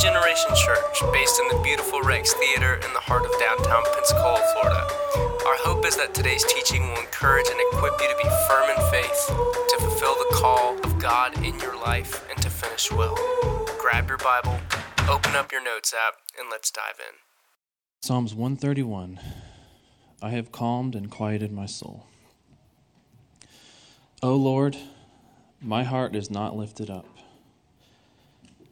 Generation Church, based in the beautiful Rex Theater in the heart of downtown Pensacola, Florida. Our hope is that today's teaching will encourage and equip you to be firm in faith, to fulfill the call of God in your life, and to finish well. Grab your Bible, open up your notes app, and let's dive in. Psalms 131 I have calmed and quieted my soul. O Lord, my heart is not lifted up.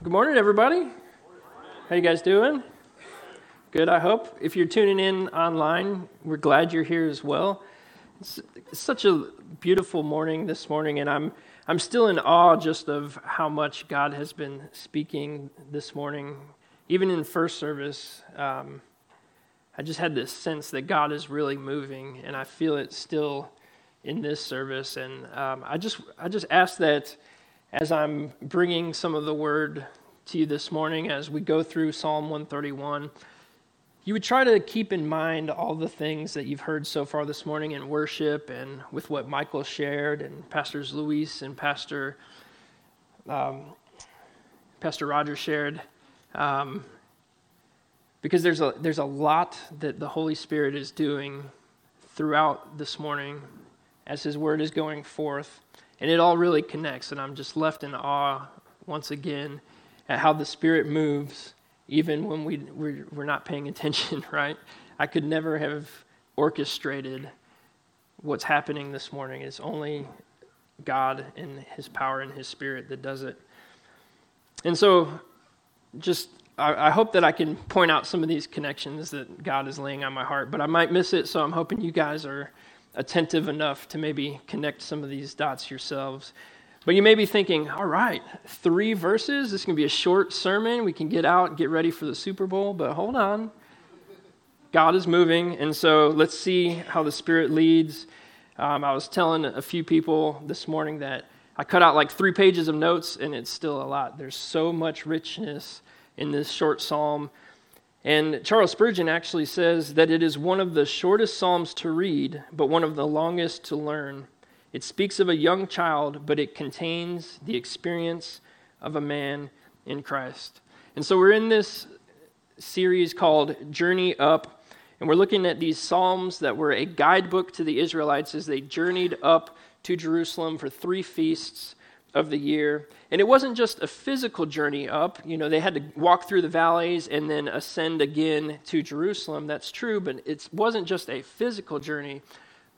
Good morning, everybody. How you guys doing? Good, I hope. If you're tuning in online, we're glad you're here as well. It's, such a beautiful morning this morning, and I'm I'm still in awe just of how much God has been speaking this morning. Even in first service, um, I just had this sense that God is really moving, and I feel it still in this service. And um, I just I just ask that as I'm bringing some of the word to you this morning, as we go through Psalm 131, you would try to keep in mind all the things that you've heard so far this morning in worship and with what Michael shared and Pastors Luis and Pastor um, Pastor Roger shared. Um, because there's a, there's a lot that the Holy Spirit is doing throughout this morning as His Word is going forth. And it all really connects, and I'm just left in awe once again at how the Spirit moves, even when we, we're, we're not paying attention, right? I could never have orchestrated what's happening this morning. It's only God and His power and His Spirit that does it. And so, just I, I hope that I can point out some of these connections that God is laying on my heart, but I might miss it, so I'm hoping you guys are attentive enough to maybe connect some of these dots yourselves. But you may be thinking, all right, three verses. This to be a short sermon. We can get out, get ready for the Super Bowl. But hold on. God is moving. And so let's see how the Spirit leads. Um, I was telling a few people this morning that I cut out like three pages of notes, and it's still a lot. There's so much richness in this short psalm. And Charles Spurgeon actually says that it is one of the shortest psalms to read, but one of the longest to learn. It speaks of a young child, but it contains the experience of a man in Christ. And so we're in this series called Journey Up, and we're looking at these psalms that were a guidebook to the Israelites as they journeyed up to Jerusalem for three feasts of the year. And it wasn't just a physical journey up. You know, they had to walk through the valleys and then ascend again to Jerusalem. That's true, but it wasn't just a physical journey,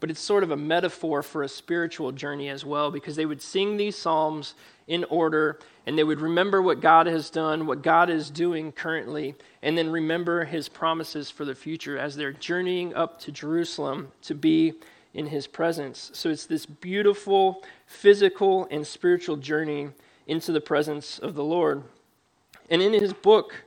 but it's sort of a metaphor for a spiritual journey as well, because they would sing these psalms in order and they would remember what God has done, what God is doing currently, and then remember his promises for the future as they're journeying up to Jerusalem to be in his presence. So it's this beautiful physical and spiritual journey into the presence of the Lord. And in his book,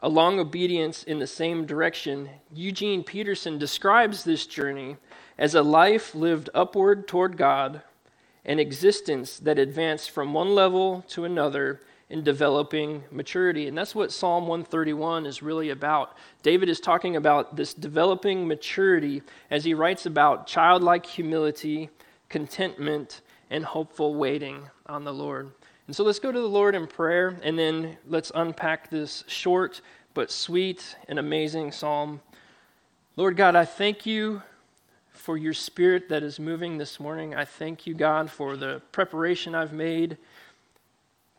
A Long Obedience in the Same Direction, Eugene Peterson describes this journey as a life lived upward toward God, an existence that advanced from one level to another in developing maturity. And that's what Psalm 131 is really about. David is talking about this developing maturity as he writes about childlike humility, contentment, and hopeful waiting on the Lord. And so let's go to the Lord in prayer, and then let's unpack this short but sweet and amazing psalm. Lord God, I thank you for your spirit that is moving this morning. I thank you, God, for the preparation I've made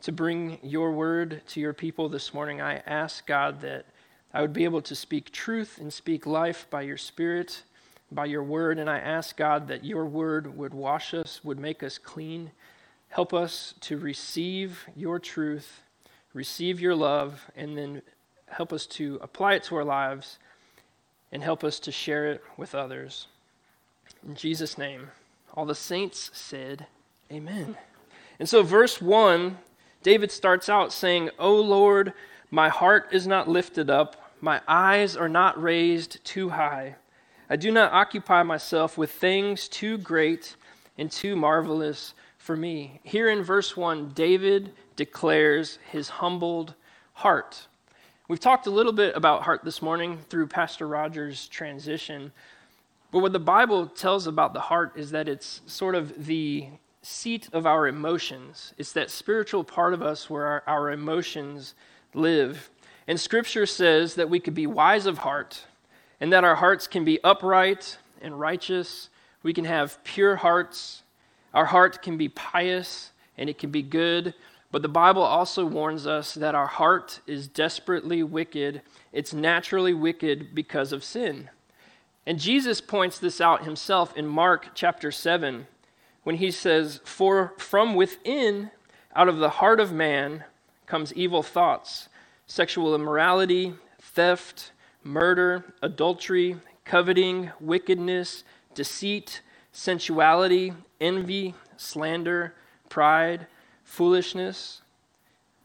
to bring your word to your people this morning. I ask, God, that I would be able to speak truth and speak life by your Spirit, by your word. And I ask, God, that your word would wash us, would make us clean. Help us to receive your truth, receive your love, and then help us to apply it to our lives and help us to share it with others. In Jesus' name, all the saints said, Amen. And so, verse 1 David starts out saying, O Lord, My heart is not lifted up, my eyes are not raised too high. I do not occupy myself with things too great and too marvelous for me. Here in verse 1, David declares his humbled heart. We've talked a little bit about heart this morning through Pastor Rogers' transition. But what the Bible tells about the heart is that it's sort of the seat of our emotions. It's that spiritual part of us where our, our emotions live. And Scripture says that we could be wise of heart and that our hearts can be upright and righteous. We can have pure hearts. Our heart can be pious and it can be good. But the Bible also warns us that our heart is desperately wicked. It's naturally wicked because of sin. And Jesus points this out himself in Mark chapter 7 when he says, For from within, out of the heart of man, comes evil thoughts, sexual immorality, theft, murder, adultery, coveting, wickedness, deceit, sensuality, envy, slander, pride, foolishness.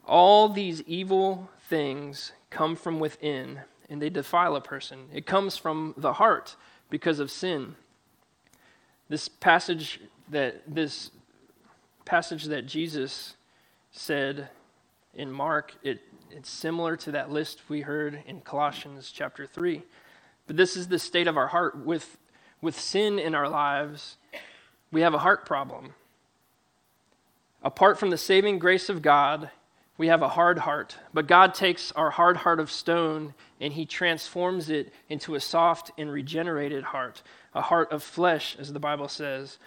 All these evil things come from within and they defile a person. It comes from the heart because of sin. This passage that this passage that Jesus said in Mark, it, it's similar to that list we heard in Colossians chapter 3. But this is the state of our heart. With, with sin in our lives, we have a heart problem. Apart from the saving grace of God, we have a hard heart, but God takes our hard heart of stone and he transforms it into a soft and regenerated heart, a heart of flesh, as the Bible says.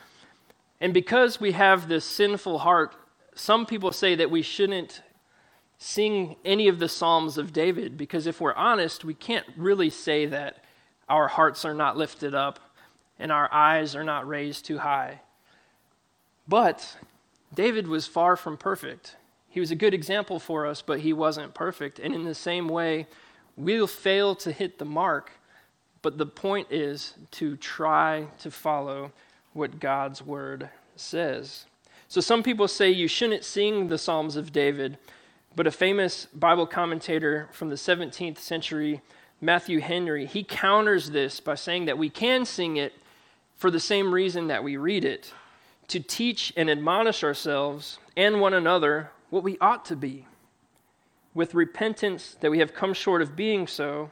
And because we have this sinful heart, some people say that we shouldn't sing any of the Psalms of David because if we're honest, we can't really say that our hearts are not lifted up and our eyes are not raised too high. But David was far from perfect. He was a good example for us, but he wasn't perfect. And in the same way, we'll fail to hit the mark. But the point is to try to follow what God's word says. So some people say you shouldn't sing the Psalms of David, but a famous Bible commentator from the 17th century, Matthew Henry, he counters this by saying that we can sing it for the same reason that we read it to teach and admonish ourselves and one another what we ought to be, with repentance that we have come short of being so,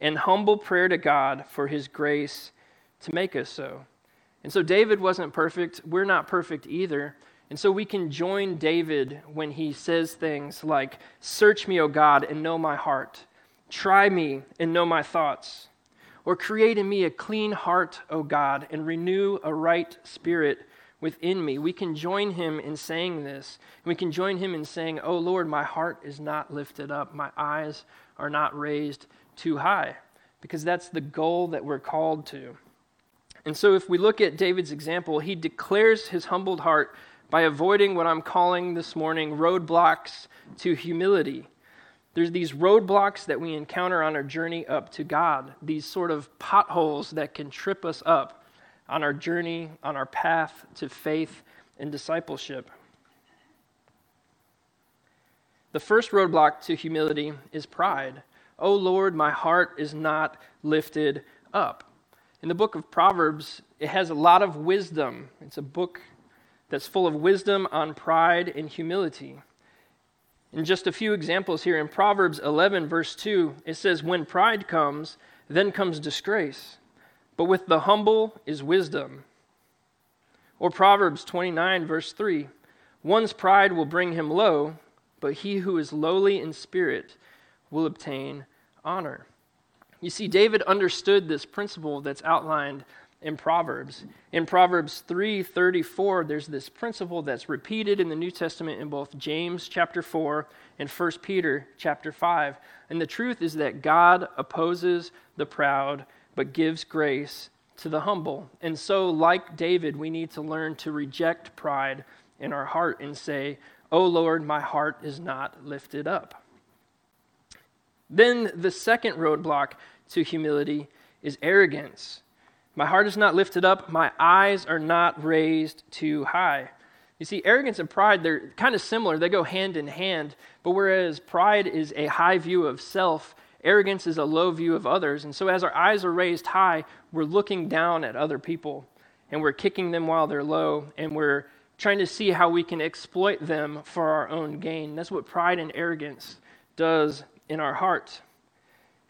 and humble prayer to God for his grace to make us so. And so David wasn't perfect. We're not perfect either. And so we can join David when he says things like, Search me, O God, and know my heart. Try me and know my thoughts. Or create in me a clean heart, O God, and renew a right spirit within me. We can join him in saying this. We can join him in saying, Oh Lord, my heart is not lifted up, my eyes are not raised too high, because that's the goal that we're called to. And so, if we look at David's example, he declares his humbled heart by avoiding what I'm calling this morning roadblocks to humility. There's these roadblocks that we encounter on our journey up to God, these sort of potholes that can trip us up on our journey, on our path to faith and discipleship. The first roadblock to humility is pride. Oh Lord, my heart is not lifted up. In the book of Proverbs, it has a lot of wisdom. It's a book that's full of wisdom on pride and humility. In just a few examples here, in Proverbs 11, verse 2, it says, When pride comes, then comes disgrace but with the humble is wisdom. Or Proverbs 29, verse 3 One's pride will bring him low, but he who is lowly in spirit will obtain honor. You see, David understood this principle that's outlined in Proverbs. In Proverbs 3:34, there's this principle that's repeated in the New Testament in both James chapter 4 and 1 Peter chapter 5. And the truth is that God opposes the proud but gives grace to the humble. And so, like David, we need to learn to reject pride in our heart and say, Oh Lord, my heart is not lifted up. Then the second roadblock to humility is arrogance. My heart is not lifted up, my eyes are not raised too high. You see, arrogance and pride, they're kind of similar. They go hand in hand. But whereas pride is a high view of self, arrogance is a low view of others. And so as our eyes are raised high, we're looking down at other people and we're kicking them while they're low and we're trying to see how we can exploit them for our own gain. That's what pride and arrogance does in our heart.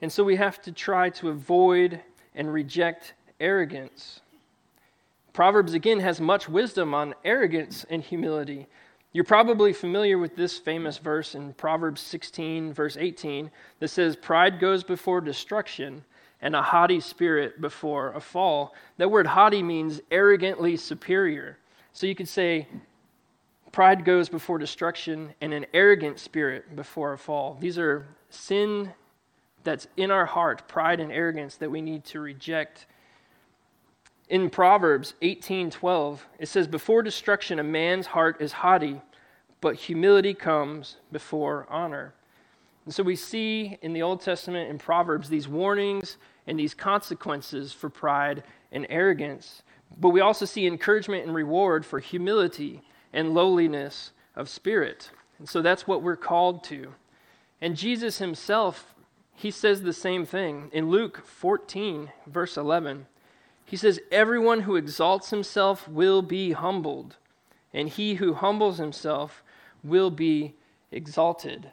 And so we have to try to avoid and reject arrogance. Proverbs again has much wisdom on arrogance and humility. You're probably familiar with this famous verse in Proverbs 16, verse 18, that says, Pride goes before destruction, and a haughty spirit before a fall. That word haughty means arrogantly superior. So you could say, Pride goes before destruction, and an arrogant spirit before a fall. These are sin that's in our heart, pride and arrogance that we need to reject in Proverbs 18:12, it says before destruction a man's heart is haughty, but humility comes before honor. And so we see in the Old Testament in Proverbs these warnings and these consequences for pride and arrogance. But we also see encouragement and reward for humility and lowliness of spirit. And so that's what we're called to. And Jesus himself, he says the same thing in Luke 14, verse 11. He says, Everyone who exalts himself will be humbled, and he who humbles himself will be exalted.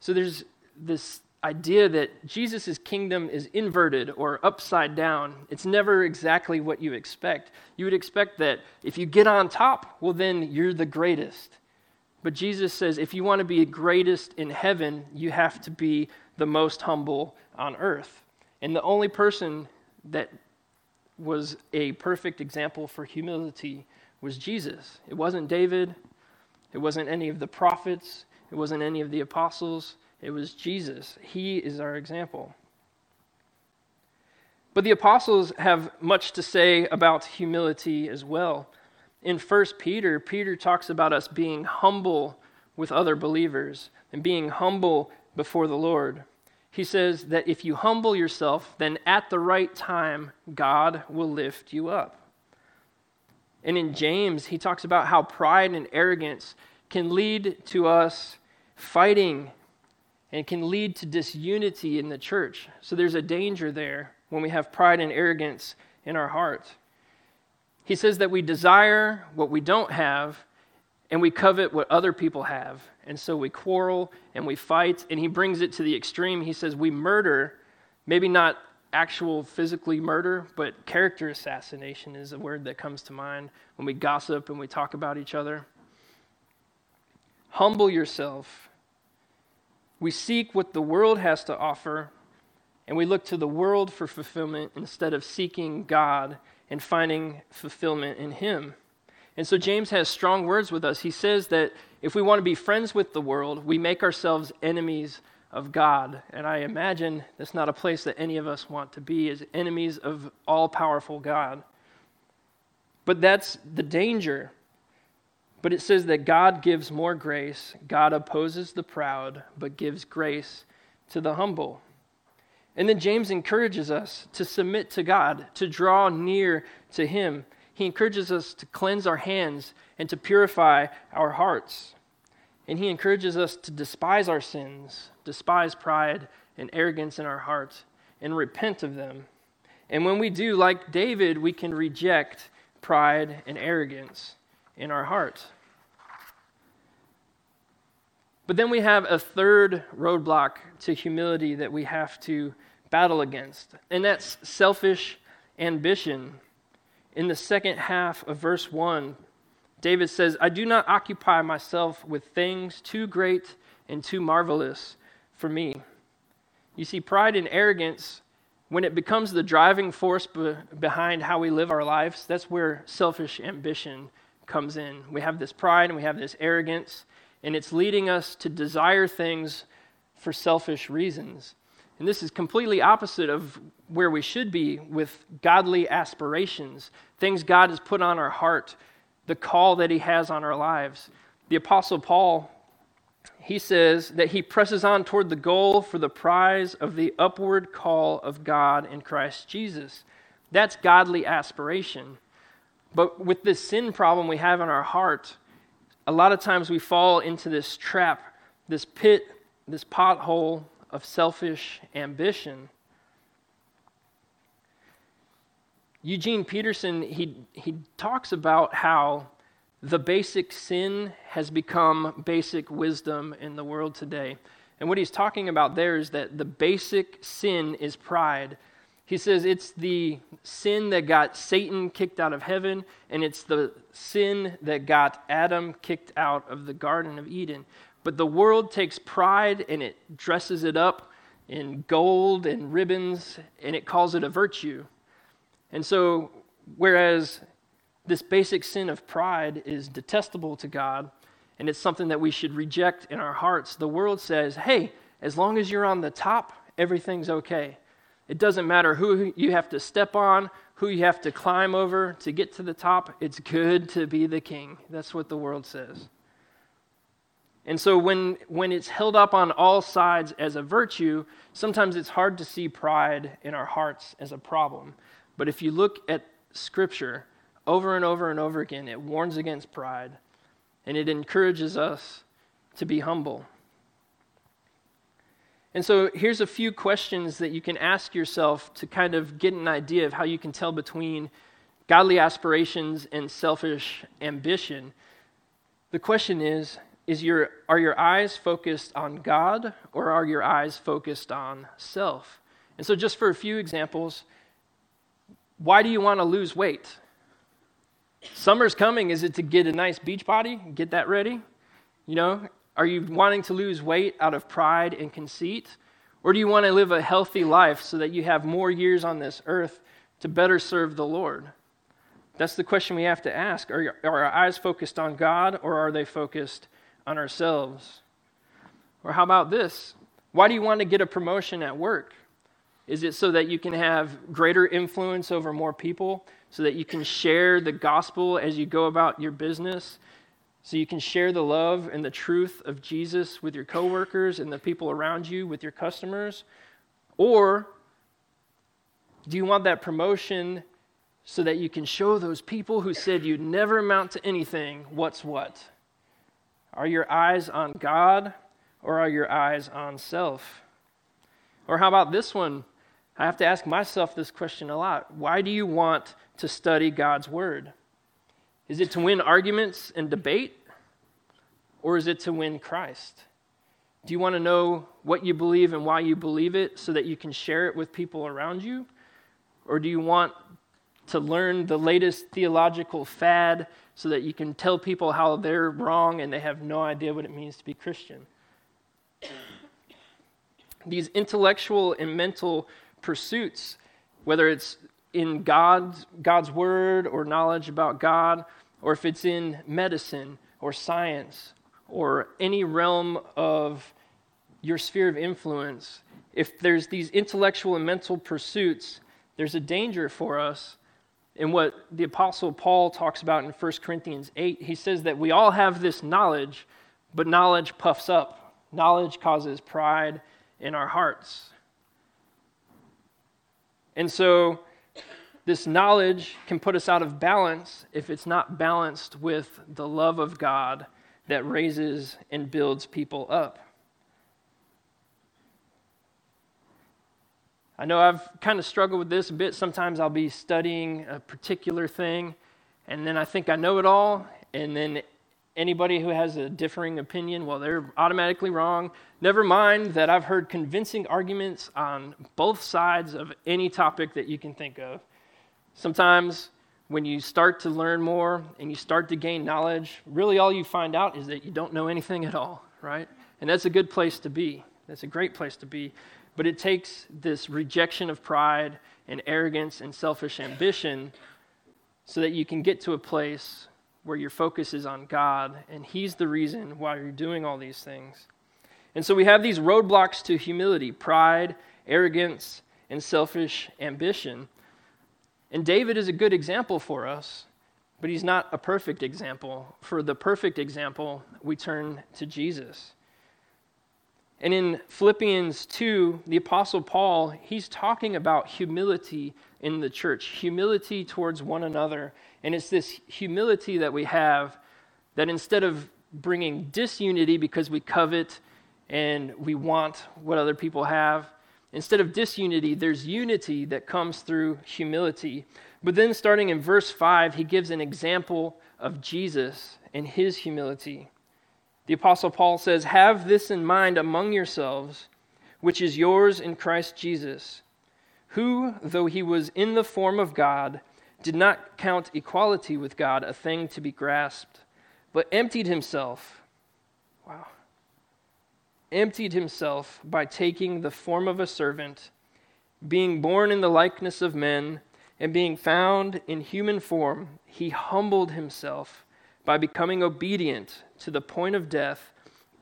So there's this idea that Jesus' kingdom is inverted or upside down. It's never exactly what you expect. You would expect that if you get on top, well, then you're the greatest. But Jesus says if you want to be the greatest in heaven, you have to be the most humble on earth. And the only person that was a perfect example for humility was Jesus. It wasn't David, it wasn't any of the prophets, it wasn't any of the apostles, it was Jesus. He is our example. But the apostles have much to say about humility as well. In 1 Peter, Peter talks about us being humble with other believers and being humble before the Lord he says that if you humble yourself, then at the right time, God will lift you up. And in James, he talks about how pride and arrogance can lead to us fighting and can lead to disunity in the church. So there's a danger there when we have pride and arrogance in our heart. He says that we desire what we don't have and we covet what other people have. And so we quarrel and we fight. And he brings it to the extreme. He says we murder, maybe not actual physically murder, but character assassination is a word that comes to mind when we gossip and we talk about each other. Humble yourself. We seek what the world has to offer, and we look to the world for fulfillment instead of seeking God and finding fulfillment in Him. And so James has strong words with us. He says that if we want to be friends with the world, we make ourselves enemies of God. And I imagine that's not a place that any of us want to be, as enemies of all powerful God. But that's the danger. But it says that God gives more grace. God opposes the proud, but gives grace to the humble. And then James encourages us to submit to God, to draw near to Him he encourages us to cleanse our hands and to purify our hearts. And he encourages us to despise our sins, despise pride and arrogance in our hearts, and repent of them. And when we do, like David, we can reject pride and arrogance in our hearts. But then we have a third roadblock to humility that we have to battle against, and that's selfish ambition in the second half of verse 1, David says, I do not occupy myself with things too great and too marvelous for me. You see, pride and arrogance, when it becomes the driving force be- behind how we live our lives, that's where selfish ambition comes in. We have this pride and we have this arrogance, and it's leading us to desire things for selfish reasons. And this is completely opposite of where we should be with godly aspirations, things God has put on our heart, the call that He has on our lives. The Apostle Paul, he says that he presses on toward the goal for the prize of the upward call of God in Christ Jesus. That's godly aspiration. But with this sin problem we have in our heart, a lot of times we fall into this trap, this pit, this pothole of selfish ambition. Eugene Peterson, he, he talks about how the basic sin has become basic wisdom in the world today. And what he's talking about there is that the basic sin is pride. He says it's the sin that got Satan kicked out of heaven, and it's the sin that got Adam kicked out of the Garden of Eden. But the world takes pride and it dresses it up in gold and ribbons, and it calls it a virtue. And so, whereas this basic sin of pride is detestable to God, and it's something that we should reject in our hearts, the world says, hey, as long as you're on the top, everything's okay. It doesn't matter who you have to step on, who you have to climb over to get to the top. It's good to be the king. That's what the world says. And so when, when it's held up on all sides as a virtue, sometimes it's hard to see pride in our hearts as a problem. But if you look at Scripture over and over and over again, it warns against pride and it encourages us to be humble. And so here's a few questions that you can ask yourself to kind of get an idea of how you can tell between godly aspirations and selfish ambition. The question is, is your, are your eyes focused on God or are your eyes focused on self? And so, just for a few examples, why do you want to lose weight? Summer's coming. Is it to get a nice beach body? Get that ready? You know, are you wanting to lose weight out of pride and conceit? Or do you want to live a healthy life so that you have more years on this earth to better serve the Lord? That's the question we have to ask. Are, are our eyes focused on God or are they focused on ourselves? Or how about this? Why do you want to get a promotion at work? Is it so that you can have greater influence over more people? So that you can share the gospel as you go about your business? So you can share the love and the truth of Jesus with your coworkers and the people around you, with your customers? Or do you want that promotion so that you can show those people who said you'd never amount to anything what's what? Are your eyes on God or are your eyes on self? Or how about this one? I have to ask myself this question a lot. Why do you want to study God's Word? Is it to win arguments and debate? Or is it to win Christ? Do you want to know what you believe and why you believe it so that you can share it with people around you? Or do you want to learn the latest theological fad so that you can tell people how they're wrong and they have no idea what it means to be Christian. These intellectual and mental pursuits, whether it's in God's, God's word or knowledge about God, or if it's in medicine or science or any realm of your sphere of influence, if there's these intellectual and mental pursuits, there's a danger for us in what the Apostle Paul talks about in 1 Corinthians 8. He says that we all have this knowledge, but knowledge puffs up. Knowledge causes pride in our hearts. And so, this knowledge can put us out of balance if it's not balanced with the love of God that raises and builds people up. I know I've kind of struggled with this a bit. Sometimes I'll be studying a particular thing, and then I think I know it all, and then anybody who has a differing opinion, well, they're automatically wrong. Never mind that I've heard convincing arguments on both sides of any topic that you can think of. Sometimes when you start to learn more and you start to gain knowledge, really all you find out is that you don't know anything at all, right? And that's a good place to be. That's a great place to be. But it takes this rejection of pride and arrogance and selfish ambition so that you can get to a place where your focus is on God and He's the reason why you're doing all these things. And so we have these roadblocks to humility pride, arrogance, and selfish ambition. And David is a good example for us, but he's not a perfect example. For the perfect example, we turn to Jesus. And in Philippians 2, the Apostle Paul, he's talking about humility in the church, humility towards one another. And it's this humility that we have that instead of bringing disunity because we covet and we want what other people have. Instead of disunity, there's unity that comes through humility. But then, starting in verse 5, he gives an example of Jesus and his humility. The Apostle Paul says, Have this in mind among yourselves, which is yours in Christ Jesus, who, though he was in the form of God, did not count equality with God a thing to be grasped, but emptied himself. Wow. Emptied himself by taking the form of a servant, being born in the likeness of men, and being found in human form, he humbled himself by becoming obedient to the point of death,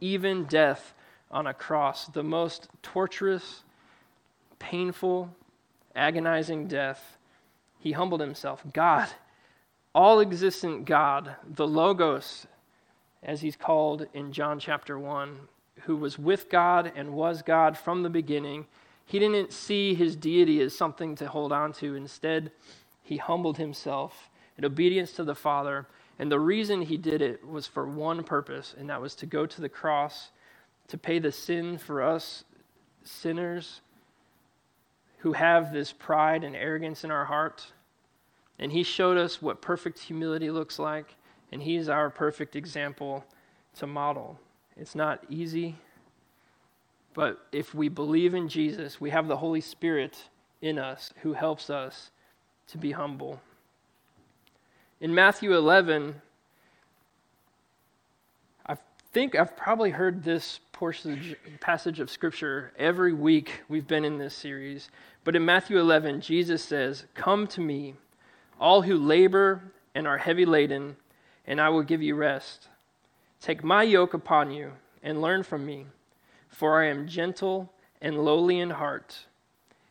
even death on a cross, the most torturous, painful, agonizing death. He humbled himself. God, all existent God, the Logos, as he's called in John chapter 1, who was with God and was God from the beginning, he didn't see his deity as something to hold on to. Instead, he humbled himself in obedience to the Father and the reason he did it was for one purpose, and that was to go to the cross to pay the sin for us sinners who have this pride and arrogance in our heart. And he showed us what perfect humility looks like, and he's our perfect example to model. It's not easy, but if we believe in Jesus, we have the Holy Spirit in us who helps us to be humble. In Matthew 11, I think I've probably heard this portion, passage of Scripture every week we've been in this series. But in Matthew 11, Jesus says, Come to me, all who labor and are heavy laden, and I will give you rest. Take my yoke upon you and learn from me, for I am gentle and lowly in heart,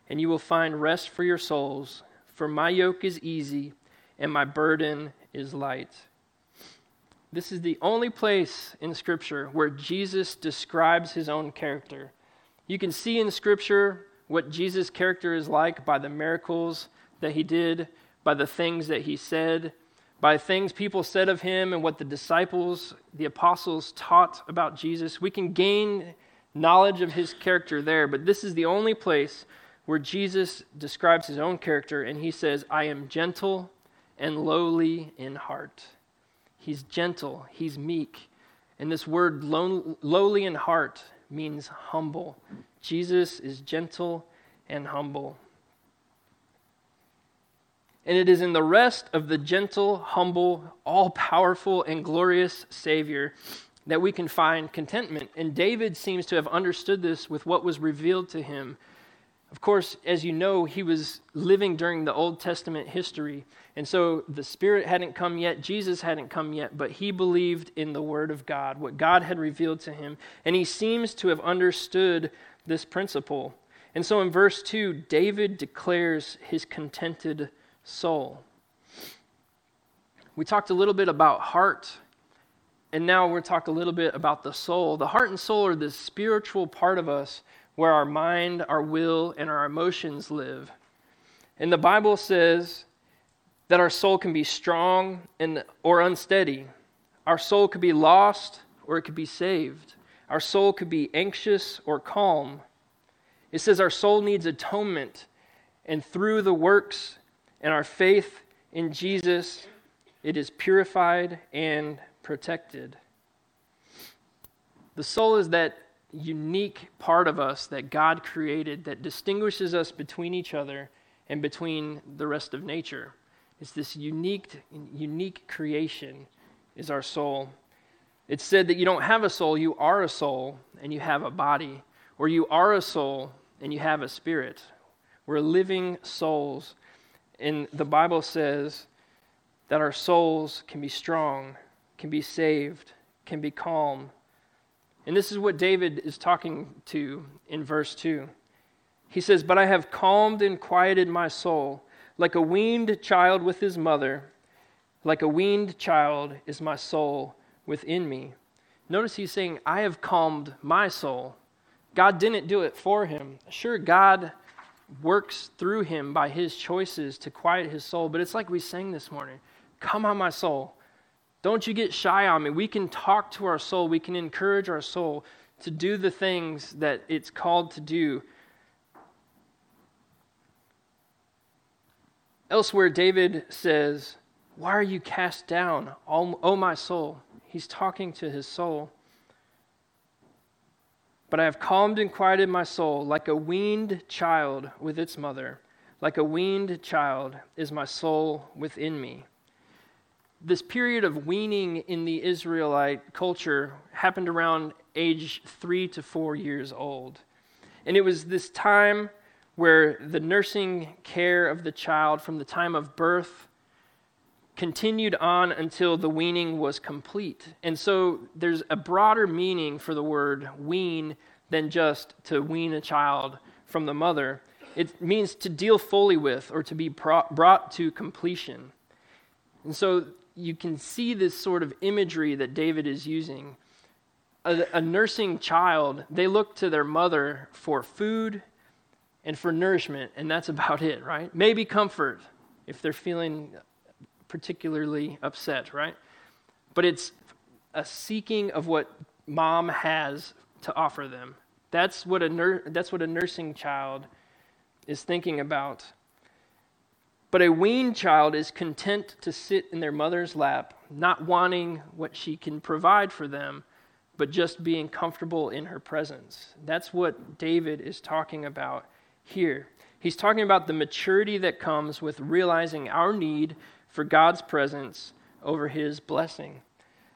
and you will find rest for your souls. For my yoke is easy and my burden is light. This is the only place in Scripture where Jesus describes his own character. You can see in Scripture what Jesus' character is like by the miracles that he did, by the things that he said, by things people said of him, and what the disciples, the apostles, taught about Jesus. We can gain knowledge of his character there, but this is the only place where Jesus describes his own character, and he says, I am gentle and lowly in heart. He's gentle, he's meek. And this word lowly in heart means humble. Jesus is gentle and humble. And it is in the rest of the gentle, humble, all powerful, and glorious Savior that we can find contentment. And David seems to have understood this with what was revealed to him of course, as you know, he was living during the Old Testament history. And so the Spirit hadn't come yet, Jesus hadn't come yet, but he believed in the Word of God, what God had revealed to him. And he seems to have understood this principle. And so in verse 2, David declares his contented soul. We talked a little bit about heart, and now we're talking a little bit about the soul. The heart and soul are the spiritual part of us where our mind, our will, and our emotions live. And the Bible says that our soul can be strong and, or unsteady. Our soul could be lost or it could be saved. Our soul could be anxious or calm. It says our soul needs atonement, and through the works and our faith in Jesus, it is purified and protected. The soul is that unique part of us that God created that distinguishes us between each other and between the rest of nature. It's this unique, unique creation is our soul. It's said that you don't have a soul, you are a soul and you have a body, or you are a soul and you have a spirit. We're living souls. And the Bible says that our souls can be strong, can be saved, can be calm, and this is what David is talking to in verse 2. He says, But I have calmed and quieted my soul, like a weaned child with his mother. Like a weaned child is my soul within me. Notice he's saying, I have calmed my soul. God didn't do it for him. Sure, God works through him by his choices to quiet his soul, but it's like we sang this morning Come on, my soul. Don't you get shy on me. We can talk to our soul, we can encourage our soul to do the things that it's called to do. Elsewhere, David says, Why are you cast down, O my soul? He's talking to his soul. But I have calmed and quieted my soul like a weaned child with its mother. Like a weaned child is my soul within me. This period of weaning in the Israelite culture happened around age three to four years old. And it was this time where the nursing care of the child from the time of birth continued on until the weaning was complete. And so there's a broader meaning for the word wean than just to wean a child from the mother. It means to deal fully with or to be brought to completion. And so you can see this sort of imagery that David is using. A, a, nursing child, they look to their mother for food and for nourishment, and that's about it, right? Maybe comfort if they're feeling particularly upset, right? But it's a seeking of what mom has to offer them. That's what a, nur- that's what a nursing child is thinking about. But a weaned child is content to sit in their mother's lap, not wanting what she can provide for them, but just being comfortable in her presence. That's what David is talking about here. He's talking about the maturity that comes with realizing our need for God's presence over his blessing.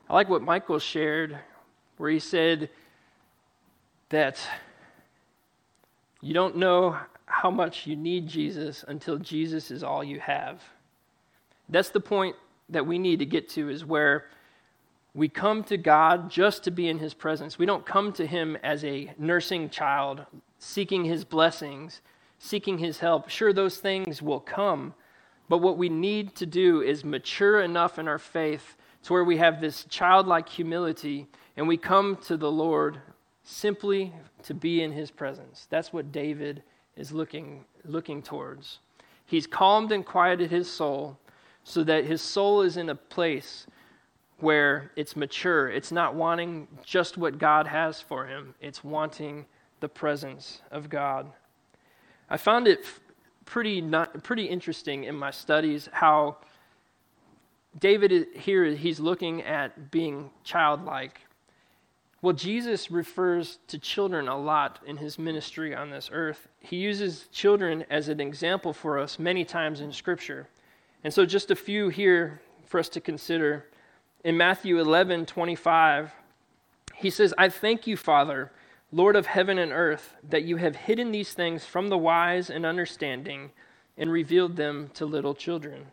I like what Michael shared, where he said that you don't know how much you need Jesus until Jesus is all you have. That's the point that we need to get to, is where we come to God just to be in His presence. We don't come to Him as a nursing child, seeking His blessings, seeking His help. Sure, those things will come, but what we need to do is mature enough in our faith to where we have this childlike humility and we come to the Lord simply to be in His presence. That's what David is looking, looking towards. He's calmed and quieted his soul so that his soul is in a place where it's mature. It's not wanting just what God has for him, it's wanting the presence of God. I found it pretty, not, pretty interesting in my studies how David here he's looking at being childlike well, Jesus refers to children a lot in his ministry on this earth. He uses children as an example for us many times in Scripture. And so, just a few here for us to consider. In Matthew 11 25, he says, I thank you, Father, Lord of heaven and earth, that you have hidden these things from the wise and understanding and revealed them to little children.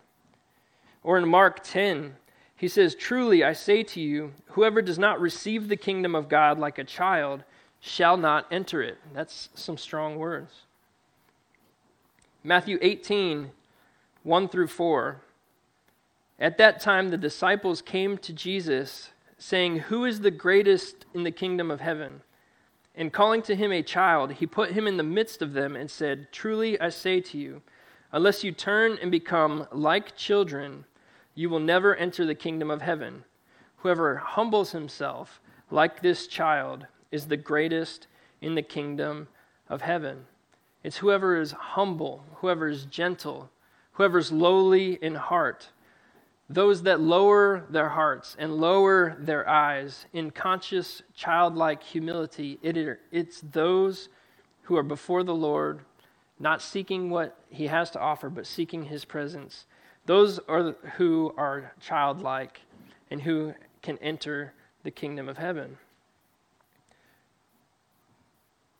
Or in Mark 10, he says, Truly I say to you, whoever does not receive the kingdom of God like a child shall not enter it. That's some strong words. Matthew 18, 1 through 4. At that time, the disciples came to Jesus, saying, Who is the greatest in the kingdom of heaven? And calling to him a child, he put him in the midst of them and said, Truly I say to you, unless you turn and become like children, you will never enter the kingdom of heaven. Whoever humbles himself like this child is the greatest in the kingdom of heaven. It's whoever is humble, whoever is gentle, whoever is lowly in heart. Those that lower their hearts and lower their eyes in conscious childlike humility, it, it's those who are before the Lord, not seeking what he has to offer, but seeking his presence those are who are childlike and who can enter the kingdom of heaven.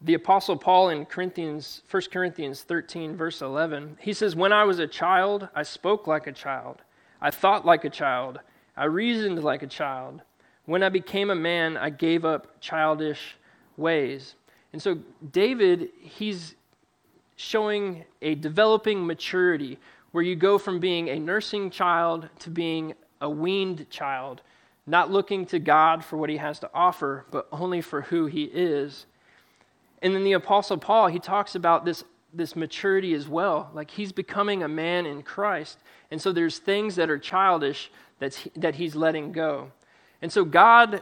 The apostle Paul in Corinthians 1 Corinthians 13 verse 11, he says, "When I was a child, I spoke like a child. I thought like a child. I reasoned like a child. When I became a man, I gave up childish ways." And so David, he's showing a developing maturity where you go from being a nursing child to being a weaned child, not looking to God for what he has to offer, but only for who he is. And then the Apostle Paul, he talks about this this maturity as well. Like he's becoming a man in Christ. And so there's things that are childish that's, that he's letting go. And so God,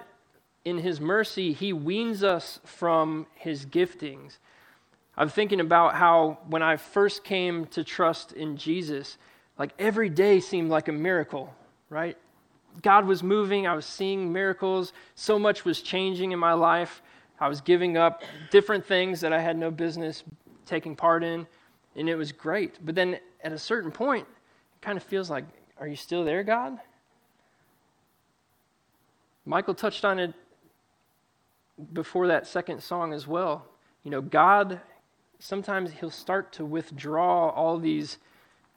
in his mercy, he weans us from his giftings. I'm thinking about how when I first came to trust in Jesus, like every day seemed like a miracle, right? God was moving, I was seeing miracles, so much was changing in my life. I was giving up different things that I had no business taking part in, and it was great. But then at a certain point, it kind of feels like, are you still there, God? Michael touched on it before that second song as well. You know, God, sometimes He'll start to withdraw all these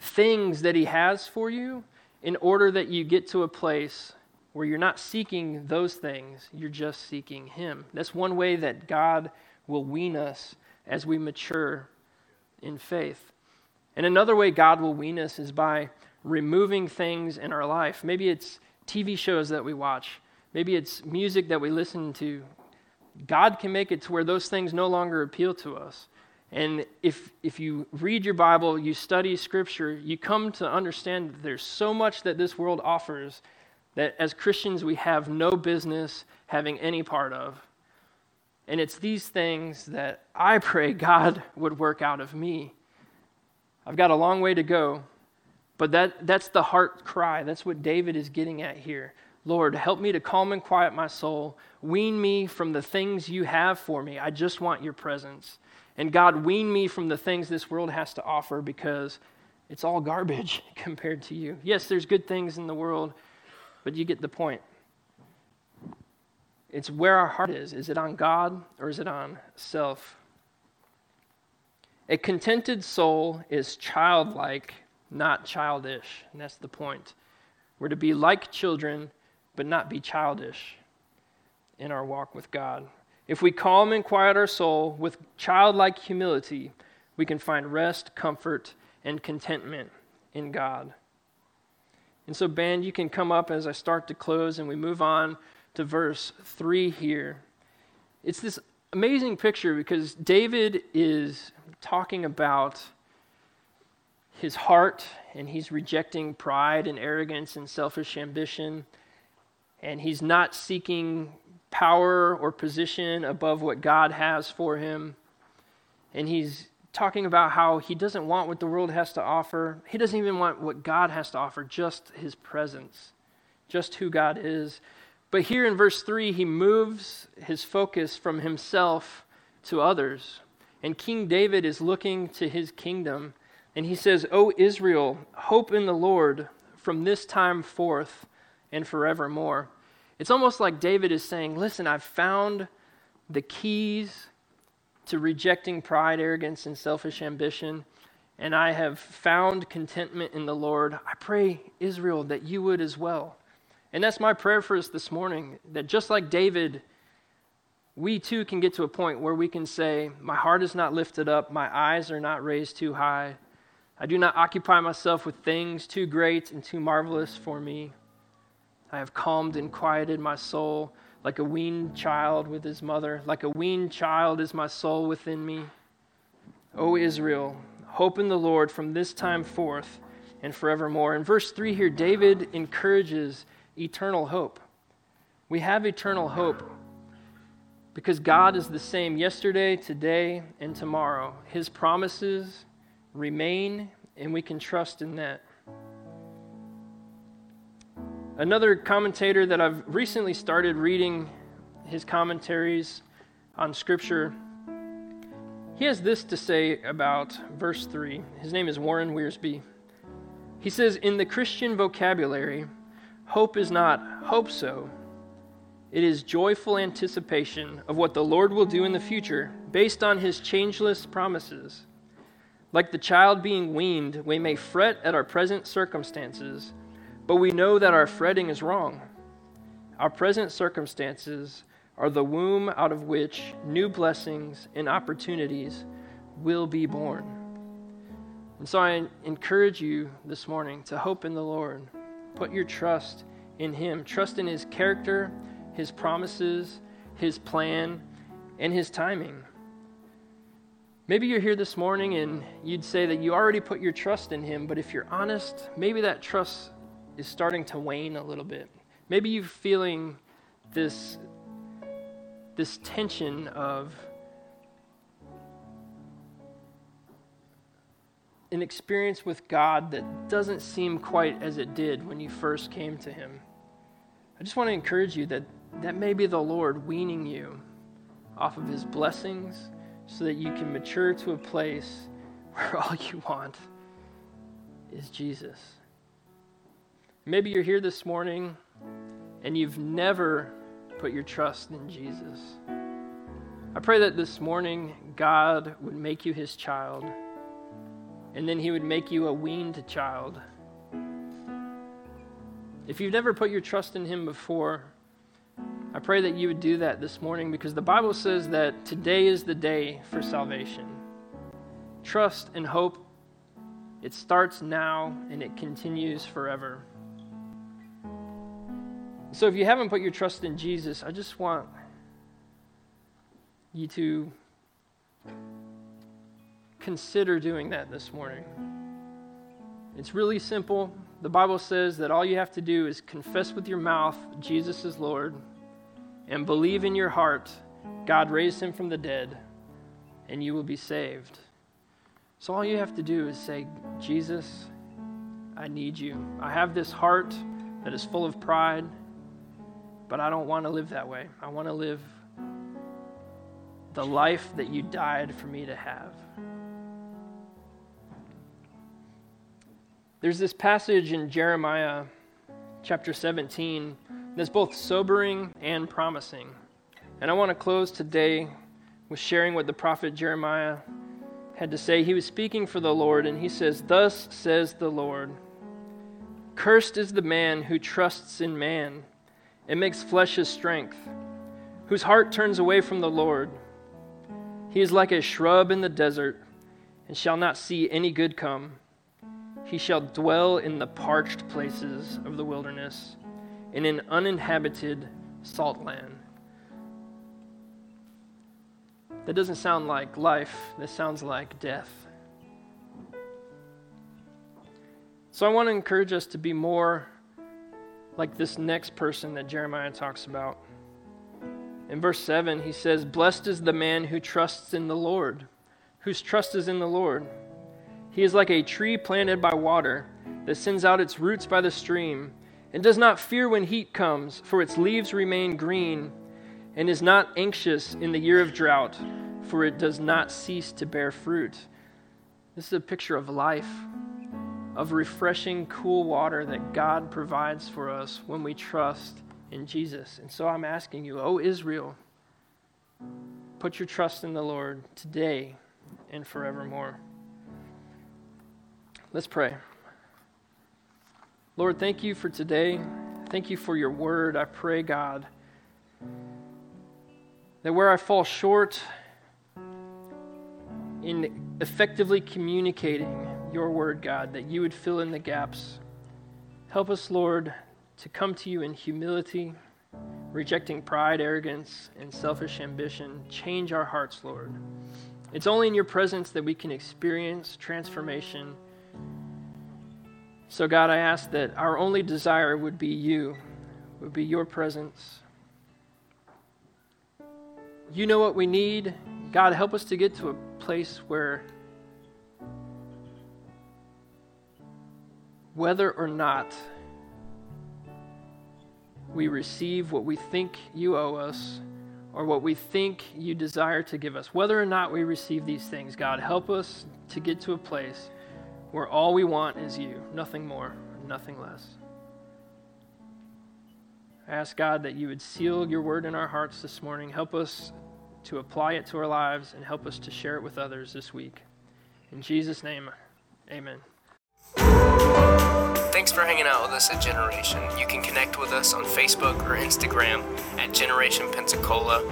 things that He has for you in order that you get to a place where you're not seeking those things, you're just seeking Him. That's one way that God will wean us as we mature in faith. And another way God will wean us is by removing things in our life. Maybe it's TV shows that we watch, maybe it's music that we listen to. God can make it to where those things no longer appeal to us. And if, if you read your Bible, you study Scripture, you come to understand that there's so much that this world offers that as Christians we have no business having any part of. And it's these things that I pray God would work out of me. I've got a long way to go, but that, that's the heart cry. That's what David is getting at here. Lord, help me to calm and quiet my soul. Wean me from the things you have for me. I just want your presence. And God, wean me from the things this world has to offer because it's all garbage compared to you. Yes, there's good things in the world, but you get the point. It's where our heart is. Is it on God or is it on self? A contented soul is childlike, not childish. And that's the point. We're to be like children, but not be childish in our walk with God. If we calm and quiet our soul with childlike humility, we can find rest, comfort, and contentment in God. And so, band, you can come up as I start to close and we move on to verse 3 here. It's this amazing picture because David is talking about his heart and he's rejecting pride and arrogance and selfish ambition. And he's not seeking power or position above what God has for him. And he's talking about how he doesn't want what the world has to offer. He doesn't even want what God has to offer, just his presence, just who God is. But here in verse 3, he moves his focus from himself to others. And King David is looking to his kingdom. And he says, O Israel, hope in the Lord from this time forth and forevermore. It's almost like David is saying, Listen, I've found the keys to rejecting pride, arrogance, and selfish ambition, and I have found contentment in the Lord. I pray, Israel, that you would as well. And that's my prayer for us this morning that just like David, we too can get to a point where we can say, My heart is not lifted up, my eyes are not raised too high. I do not occupy myself with things too great and too marvelous for me. I have calmed and quieted my soul like a weaned child with his mother. Like a weaned child is my soul within me. O Israel, hope in the Lord from this time forth and forevermore. In verse 3 here, David encourages eternal hope. We have eternal hope because God is the same yesterday, today, and tomorrow. His promises remain, and we can trust in that. Another commentator that I've recently started reading his commentaries on Scripture, he has this to say about verse 3. His name is Warren Wiersbe. He says, In the Christian vocabulary, Hope is not hope so. It is joyful anticipation of what the Lord will do in the future based on his changeless promises. Like the child being weaned, we may fret at our present circumstances, but we know that our fretting is wrong. Our present circumstances are the womb out of which new blessings and opportunities will be born. And so I encourage you this morning to hope in the Lord. Put your trust in Him. Trust in His character, His promises, His plan, and His timing. Maybe you're here this morning and you'd say that you already put your trust in Him, but if you're honest, maybe that trust is starting to wane a little bit. Maybe you're feeling this, this tension of an experience with God that doesn't seem quite as it did when you first came to Him. I just want to encourage you that that may be the Lord weaning you off of His blessings so that you can mature to a place where all you want is Jesus. Maybe you're here this morning and you've never put your trust in Jesus. I pray that this morning God would make you his child and then he would make you a weaned child. If you've never put your trust in him before, I pray that you would do that this morning because the Bible says that today is the day for salvation. Trust and hope, it starts now and it continues forever. So if you haven't put your trust in Jesus, I just want you to consider doing that this morning. It's really simple. The Bible says that all you have to do is confess with your mouth Jesus is Lord and believe in your heart God raised him from the dead, and you will be saved. So all you have to do is say, Jesus, I need you. I have this heart that is full of pride, but I don't want to live that way. I want to live the life that you died for me to have. There's this passage in Jeremiah chapter 17 that's both sobering and promising. And I want to close today with sharing what the prophet Jeremiah had to say. He was speaking for the Lord, and he says, Thus says the Lord Cursed is the man who trusts in man and makes flesh his strength, whose heart turns away from the Lord. He is like a shrub in the desert and shall not see any good come. He shall dwell in the parched places of the wilderness in an uninhabited salt land. That doesn't sound like life, that sounds like death. So I want to encourage us to be more like this next person that Jeremiah talks about. In verse 7, he says, Blessed is the man who trusts in the Lord, whose trust is in the Lord. He is like a tree planted by water that sends out its roots by the stream and does not fear when heat comes, for its leaves remain green, and is not anxious in the year of drought, for it does not cease to bear fruit. This is a picture of life, of refreshing, cool water that God provides for us when we trust in Jesus. And so I'm asking you, O Israel, put your trust in the Lord today and forevermore. Let's pray. Lord, thank you for today. Thank you for your word. I pray, God, that where I fall short in effectively communicating your word, God, that you would fill in the gaps. Help us, Lord, to come to you in humility, rejecting pride, arrogance, and selfish ambition. Change our hearts, Lord. It's only in your presence that we can experience transformation so, God, I ask that our only desire would be you, would be your presence. You know what we need. God, help us to get to a place where whether or not we receive what we think you owe us or what we think you desire to give us, whether or not we receive these things, God, help us to get to a place where all we want is you, nothing more, nothing less. I ask God that you would seal your word in our hearts this morning. Help us to apply it to our lives and help us to share it with others this week. In Jesus' name, amen. Thanks for hanging out with us at Generation. You can connect with us on Facebook or Instagram at Generation Pensacola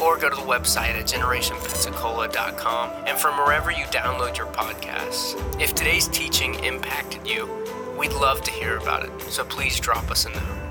or go to the website at generationpensacola.com and from wherever you download your podcasts. If today's teaching impacted you, we'd love to hear about it, so please drop us a note.